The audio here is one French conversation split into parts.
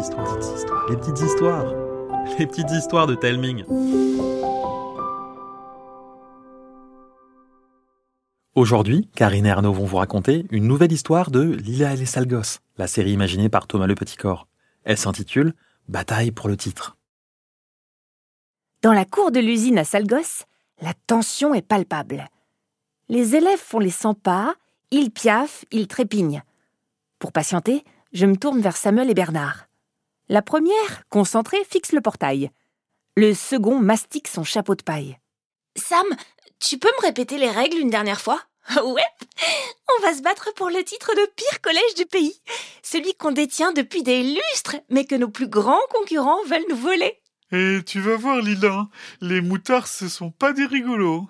les petites histoires, les petites histoires de Telming. Aujourd'hui, Karine et Arnaud vont vous raconter une nouvelle histoire de Lila et les Salgos, la série imaginée par Thomas Le Petit Corps. Elle s'intitule Bataille pour le titre. Dans la cour de l'usine à Salgos, la tension est palpable. Les élèves font les 100 pas, ils piaffent, ils trépignent. Pour patienter, je me tourne vers Samuel et Bernard. La première, concentrée, fixe le portail. Le second mastique son chapeau de paille. Sam, tu peux me répéter les règles une dernière fois? Ouais On va se battre pour le titre de pire collège du pays. Celui qu'on détient depuis des lustres, mais que nos plus grands concurrents veulent nous voler. Et tu vas voir, Lila, les moutards, ce sont pas des rigolos.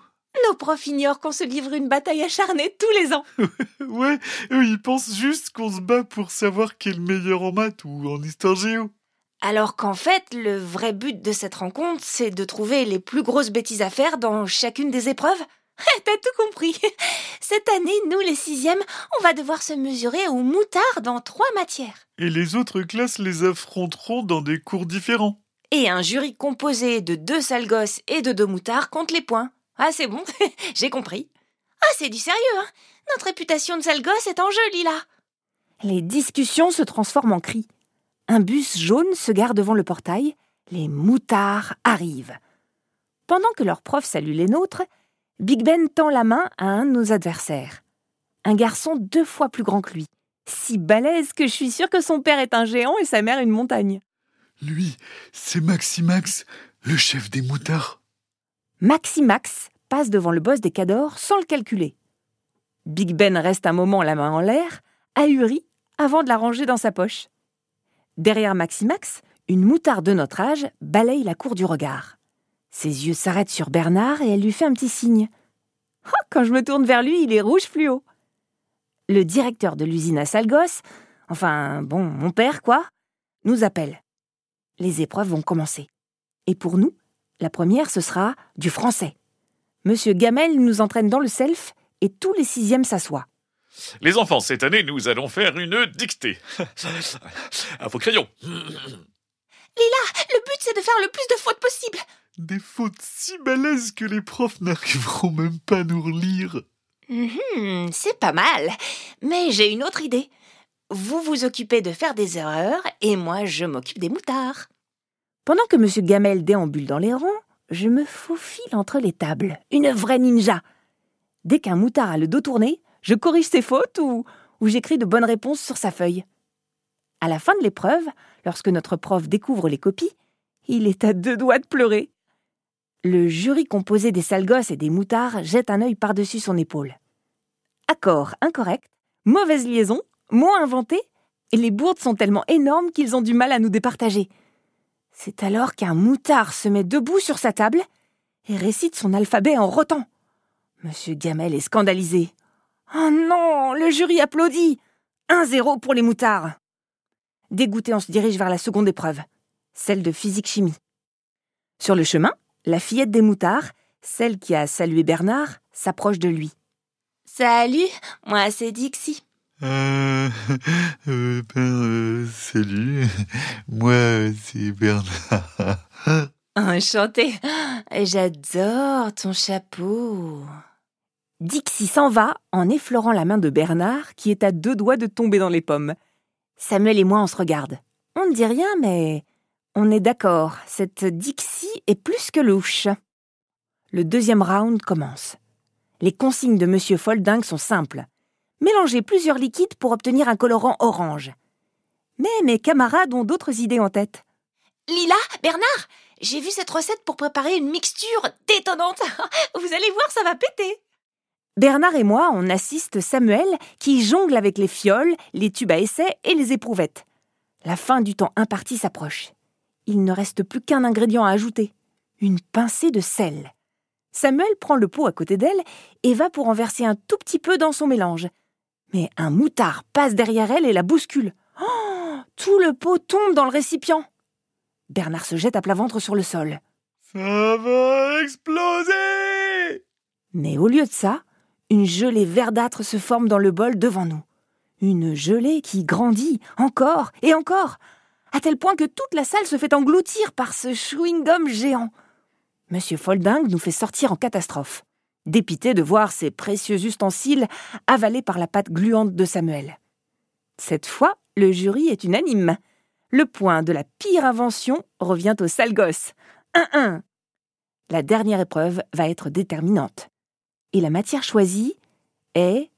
Nos profs ignorent qu'on se livre une bataille acharnée tous les ans. ouais, eux, ils pensent juste qu'on se bat pour savoir qui est le meilleur en maths ou en histoire géo. Alors qu'en fait, le vrai but de cette rencontre, c'est de trouver les plus grosses bêtises à faire dans chacune des épreuves. T'as tout compris. Cette année, nous, les sixièmes, on va devoir se mesurer aux moutards dans trois matières. Et les autres classes les affronteront dans des cours différents. Et un jury composé de deux sales gosses et de deux moutards compte les points. Ah, c'est bon, j'ai compris. Ah, c'est du sérieux, hein Notre réputation de sale gosse est en jeu, Lila. Les discussions se transforment en cris. Un bus jaune se gare devant le portail. Les moutards arrivent. Pendant que leur prof salue les nôtres, Big Ben tend la main à un de nos adversaires. Un garçon deux fois plus grand que lui. Si balèze que je suis sûre que son père est un géant et sa mère une montagne. Lui, c'est Maximax, le chef des moutards. Maximax passe devant le boss des Cadors sans le calculer. Big Ben reste un moment la main en l'air, ahuri, avant de la ranger dans sa poche. Derrière Maximax, une moutarde de notre âge balaye la cour du regard. Ses yeux s'arrêtent sur Bernard et elle lui fait un petit signe. Oh, quand je me tourne vers lui, il est rouge fluo. Le directeur de l'usine à Salgos, enfin, bon, mon père, quoi, nous appelle. Les épreuves vont commencer. Et pour nous, la première, ce sera du français. Monsieur Gamel nous entraîne dans le self et tous les sixièmes s'assoient. Les enfants, cette année, nous allons faire une dictée. à vos crayons. Lila, le but c'est de faire le plus de fautes possible. Des fautes si balèzes que les profs n'arriveront même pas à nous relire. Mhm, c'est pas mal. Mais j'ai une autre idée. Vous vous occupez de faire des erreurs et moi je m'occupe des moutards. Pendant que M. Gamel déambule dans les rangs, je me faufile entre les tables, une vraie ninja. Dès qu'un moutard a le dos tourné, je corrige ses fautes ou, j'écris de bonnes réponses sur sa feuille. À la fin de l'épreuve, lorsque notre prof découvre les copies, il est à deux doigts de pleurer. Le jury composé des sales gosses et des moutards jette un œil par-dessus son épaule. Accord incorrect, mauvaise liaison, mot inventé, et les bourdes sont tellement énormes qu'ils ont du mal à nous départager. C'est alors qu'un moutard se met debout sur sa table et récite son alphabet en rotant. Monsieur Gamel est scandalisé. Oh non, le jury applaudit. Un zéro pour les moutards. Dégoûté, on se dirige vers la seconde épreuve, celle de physique-chimie. Sur le chemin, la fillette des moutards, celle qui a salué Bernard, s'approche de lui. Salut, moi c'est Dixie. Euh, euh, ben, euh, salut, moi c'est Bernard. Enchanté, j'adore ton chapeau. Dixie s'en va en effleurant la main de Bernard qui est à deux doigts de tomber dans les pommes. Samuel et moi on se regarde. On ne dit rien mais on est d'accord, cette Dixie est plus que louche. Le deuxième round commence. Les consignes de Monsieur Folding sont simples. Mélangez plusieurs liquides pour obtenir un colorant orange. Mais mes camarades ont d'autres idées en tête. Lila, Bernard, j'ai vu cette recette pour préparer une mixture détonnante. Vous allez voir, ça va péter. Bernard et moi, on assiste Samuel qui jongle avec les fioles, les tubes à essai et les éprouvettes. La fin du temps imparti s'approche. Il ne reste plus qu'un ingrédient à ajouter une pincée de sel. Samuel prend le pot à côté d'elle et va pour en verser un tout petit peu dans son mélange. Mais un moutard passe derrière elle et la bouscule. Oh, tout le pot tombe dans le récipient. Bernard se jette à plat ventre sur le sol. Ça va exploser Mais au lieu de ça, une gelée verdâtre se forme dans le bol devant nous. Une gelée qui grandit encore et encore. à tel point que toute la salle se fait engloutir par ce chewing-gum géant. Monsieur Folding nous fait sortir en catastrophe, dépité de voir ces précieux ustensiles avalés par la patte gluante de Samuel. Cette fois, le jury est unanime. Le point de la pire invention revient au sale gosse. 1-1. La dernière épreuve va être déterminante. Et la matière choisie est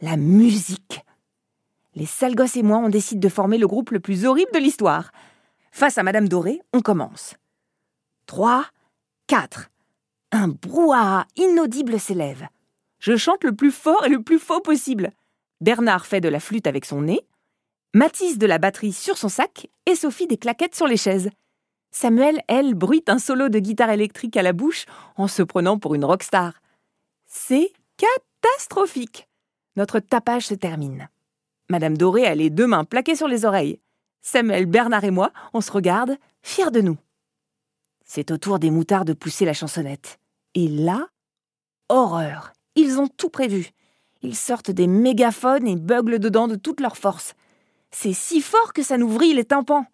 la musique. Les sales gosses et moi, on décide de former le groupe le plus horrible de l'histoire. Face à Madame Doré, on commence. 3, 4. Un brouhaha inaudible s'élève. Je chante le plus fort et le plus faux possible. Bernard fait de la flûte avec son nez, Mathis de la batterie sur son sac et Sophie des claquettes sur les chaises. Samuel, elle, bruite un solo de guitare électrique à la bouche en se prenant pour une rockstar. C'est catastrophique. Notre tapage se termine. Madame Doré a les deux mains plaquées sur les oreilles. Samuel, Bernard et moi, on se regarde, fiers de nous. C'est au tour des moutards de pousser la chansonnette. Et là, horreur. Ils ont tout prévu. Ils sortent des mégaphones et beuglent dedans de toute leur force. C'est si fort que ça nous vrille les tympans.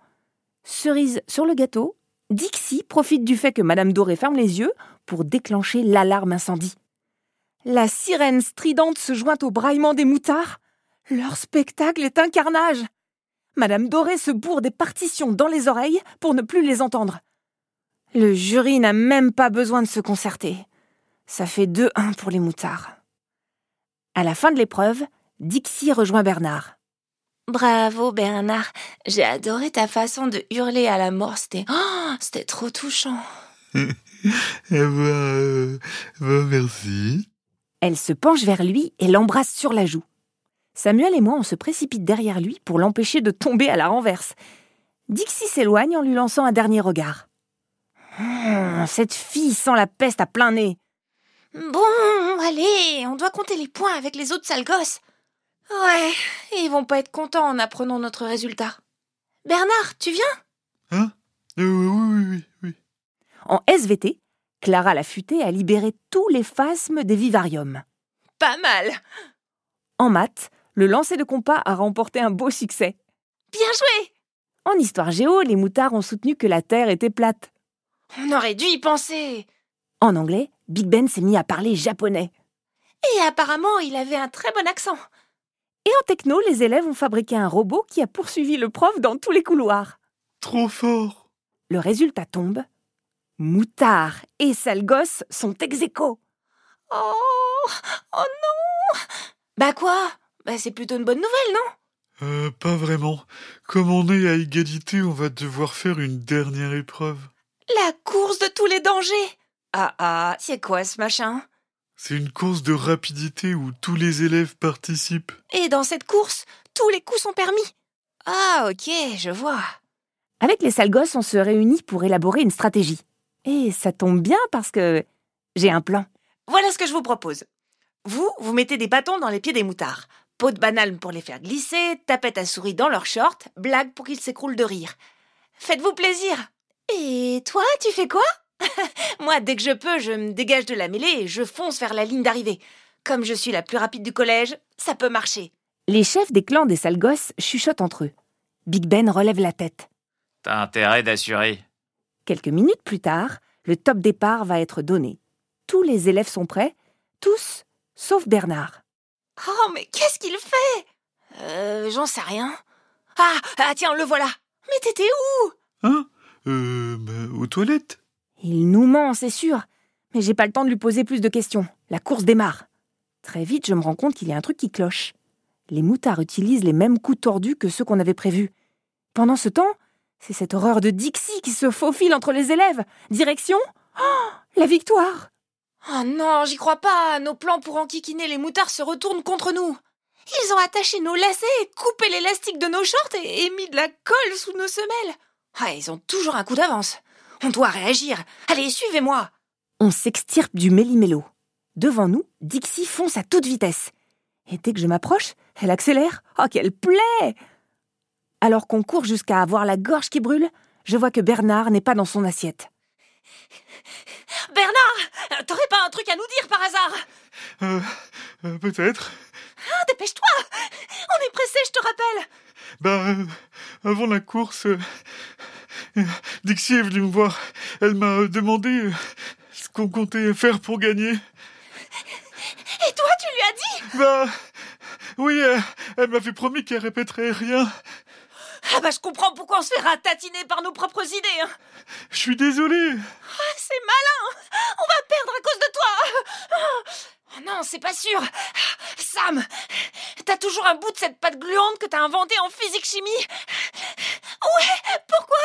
Cerise sur le gâteau, Dixie profite du fait que Madame Doré ferme les yeux pour déclencher l'alarme incendie. La sirène stridente se joint au braillement des moutards. Leur spectacle est un carnage. Madame Doré se bourre des partitions dans les oreilles pour ne plus les entendre. Le jury n'a même pas besoin de se concerter. Ça fait 2-1 pour les moutards. À la fin de l'épreuve, Dixie rejoint Bernard. Bravo Bernard, j'ai adoré ta façon de hurler à la mort, c'était oh, c'était trop touchant. Eh ben, euh, ben, merci. Elle se penche vers lui et l'embrasse sur la joue. Samuel et moi, on se précipite derrière lui pour l'empêcher de tomber à la renverse. Dixie s'éloigne en lui lançant un dernier regard. Hum, cette fille sent la peste à plein nez. Bon, allez, on doit compter les points avec les autres sales gosses. Ouais, ils vont pas être contents en apprenant notre résultat. Bernard, tu viens? Hein? Euh, Oui, oui, oui, oui. En SVT, Clara la futée a libéré tous les phasmes des vivariums. Pas mal. En maths, le lancer de compas a remporté un beau succès. Bien joué. En histoire géo, les moutards ont soutenu que la Terre était plate. On aurait dû y penser. En anglais, Big Ben s'est mis à parler japonais. Et apparemment, il avait un très bon accent. Et en techno, les élèves ont fabriqué un robot qui a poursuivi le prof dans tous les couloirs. Trop fort. Le résultat tombe. Moutard et sale gosse sont ex aequo. Oh, oh non Bah quoi? Bah c'est plutôt une bonne nouvelle, non? Euh, pas vraiment. Comme on est à égalité, on va devoir faire une dernière épreuve. La course de tous les dangers Ah ah, c'est quoi ce machin? C'est une course de rapidité où tous les élèves participent. Et dans cette course, tous les coups sont permis. Ah ok, je vois. Avec les sales gosses, on se réunit pour élaborer une stratégie. Et ça tombe bien parce que j'ai un plan. Voilà ce que je vous propose. Vous, vous mettez des bâtons dans les pieds des moutards. Peau de banane pour les faire glisser, tapette à souris dans leurs shorts, blague pour qu'ils s'écroulent de rire. Faites-vous plaisir. Et toi, tu fais quoi? Moi, dès que je peux, je me dégage de la mêlée et je fonce vers la ligne d'arrivée. Comme je suis la plus rapide du collège, ça peut marcher. Les chefs des clans des sales gosses chuchotent entre eux. Big Ben relève la tête. T'as intérêt d'assurer. Quelques minutes plus tard, le top départ va être donné. Tous les élèves sont prêts, tous, sauf Bernard. Oh, mais qu'est-ce qu'il fait? Euh, j'en sais rien. Ah, ah, tiens, le voilà. Mais t'étais où? Hein? Euh, bah, aux toilettes. Il nous ment, c'est sûr. Mais j'ai pas le temps de lui poser plus de questions. La course démarre. Très vite, je me rends compte qu'il y a un truc qui cloche. Les moutards utilisent les mêmes coups tordus que ceux qu'on avait prévus. Pendant ce temps, c'est cette horreur de Dixie qui se faufile entre les élèves. Direction Oh La victoire Oh non, j'y crois pas. Nos plans pour enquiquiner les moutards se retournent contre nous. Ils ont attaché nos lacets, coupé l'élastique de nos shorts et, et mis de la colle sous nos semelles. Ah, ils ont toujours un coup d'avance. On doit réagir. Allez, suivez-moi. On s'extirpe du méli-mélo. Devant nous, Dixie fonce à toute vitesse. Et dès que je m'approche, elle accélère. Oh, quelle plaie Alors qu'on court jusqu'à avoir la gorge qui brûle, je vois que Bernard n'est pas dans son assiette. Bernard, t'aurais pas un truc à nous dire par hasard? Euh, euh, peut-être. Ah, Dépêche-toi On est pressé, je te rappelle Bah, euh, avant la course, euh, Dixie est venue me voir. Elle m'a euh, demandé euh, ce qu'on comptait faire pour gagner. Et toi, tu lui as dit? Bah, oui, elle m'avait promis qu'elle répéterait rien. Ah bah je comprends pourquoi on se fait ratatiner par nos propres idées. Hein. Je suis désolé. Ah, c'est malin On va perdre à cause de toi Oh non, c'est pas sûr Sam T'as toujours un bout de cette pâte gluante que t'as inventée en physique-chimie Ouais, pourquoi?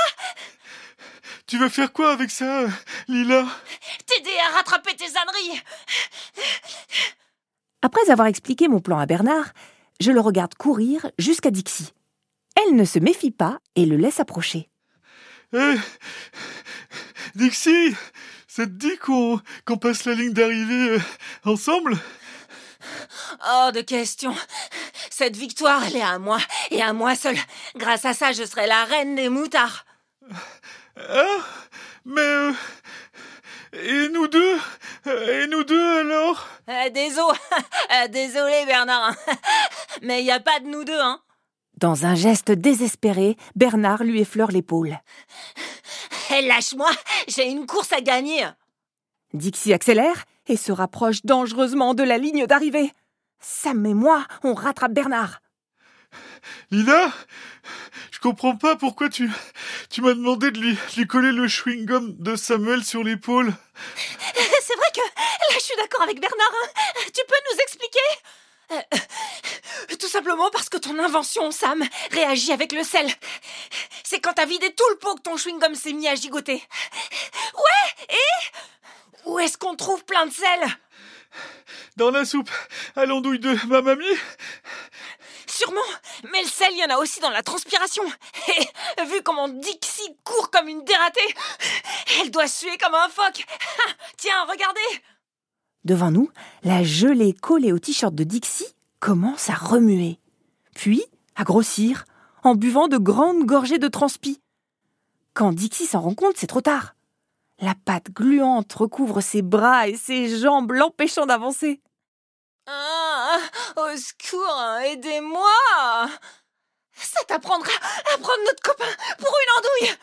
Tu vas faire quoi avec ça, Lila? T'aider à rattraper tes âneries. Après avoir expliqué mon plan à Bernard, je le regarde courir jusqu'à Dixie. Elle ne se méfie pas et le laisse approcher. Eh, Dixie, ça te dit qu'on qu'on passe la ligne d'arrivée euh, ensemble? Oh, de question Cette victoire, elle est à moi, et à moi seule. Grâce à ça, je serai la reine des moutards. Hein Mais... euh, et nous deux Et nous deux alors? Euh, désolé, désolé Bernard, mais il n'y a pas de nous deux, hein. Dans un geste désespéré, Bernard lui effleure l'épaule. Eh, Lâche-moi, j'ai une course à gagner. Dixie accélère et se rapproche dangereusement de la ligne d'arrivée. Sam et moi, on rattrape Bernard. Lila Je comprends pas pourquoi tu... Tu m'as demandé de lui, lui coller le chewing-gum de Samuel sur l'épaule. C'est vrai que là, je suis d'accord avec Bernard. hein. Tu peux nous expliquer? Euh, Tout simplement parce que ton invention, Sam, réagit avec le sel. C'est quand t'as vidé tout le pot que ton chewing-gum s'est mis à gigoter. Ouais, et? Où est-ce qu'on trouve plein de sel? Dans la soupe à l'andouille de ma mamie Sûrement, mais le sel, il y en a aussi dans la transpiration. Et vu comment Dixie court comme une dératée, elle doit suer comme un phoque. Tiens, regardez Devant nous, la gelée collée au t-shirt de Dixie commence à remuer, puis à grossir, en buvant de grandes gorgées de transpi. Quand Dixie s'en rend compte, c'est trop tard. La pâte gluante recouvre ses bras et ses jambes, l'empêchant d'avancer. Ah, au secours, hein, aidez-moi Ça t'apprendra à prendre notre copain pour une andouille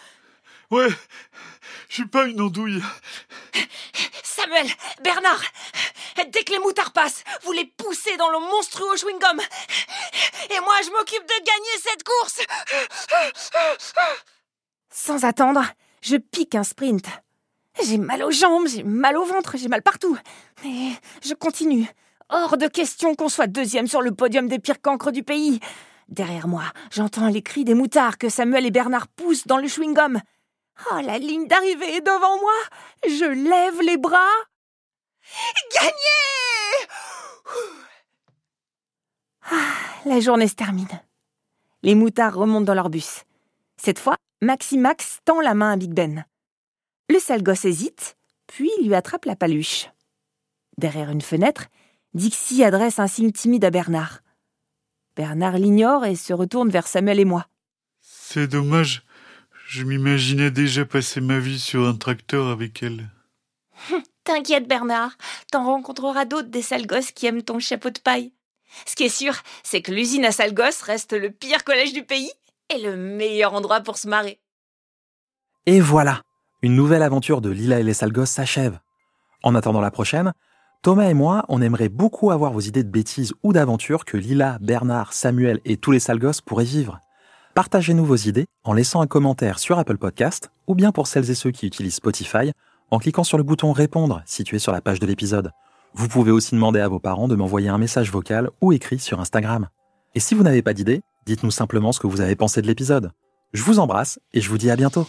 Ouais, je suis pas une andouille. Samuel, Bernard, dès que les moutards passent, vous les poussez dans le monstrueux chewing-gum. Et moi, je m'occupe de gagner cette course. Sans attendre, je pique un sprint. J'ai mal aux jambes, j'ai mal au ventre, j'ai mal partout. Mais je continue. Hors de question qu'on soit deuxième sur le podium des pires cancres du pays. Derrière moi, j'entends les cris des moutards que Samuel et Bernard poussent dans le chewing-gum. Oh, la ligne d'arrivée est devant moi. Je lève les bras. Gagné La journée se termine. Les moutards remontent dans leur bus. Cette fois, Maxi Max tend la main à Big Ben. Le sale gosse hésite, puis lui attrape la paluche. Derrière une fenêtre, Dixie adresse un signe timide à Bernard. Bernard l'ignore et se retourne vers Samuel et moi. C'est dommage. Je m'imaginais déjà passer ma vie sur un tracteur avec elle. T'inquiète, Bernard, t'en rencontreras d'autres des sales gosses qui aiment ton chapeau de paille. Ce qui est sûr, c'est que l'usine à sales gosses reste le pire collège du pays et le meilleur endroit pour se marrer. Et voilà, une nouvelle aventure de Lila et les sales gosses s'achève. En attendant la prochaine, Thomas et moi, on aimerait beaucoup avoir vos idées de bêtises ou d'aventures que Lila, Bernard, Samuel et tous les sales gosses pourraient vivre. Partagez-nous vos idées en laissant un commentaire sur Apple Podcast ou bien pour celles et ceux qui utilisent Spotify en cliquant sur le bouton répondre situé sur la page de l'épisode. Vous pouvez aussi demander à vos parents de m'envoyer un message vocal ou écrit sur Instagram. Et si vous n'avez pas d'idée, dites-nous simplement ce que vous avez pensé de l'épisode. Je vous embrasse et je vous dis à bientôt.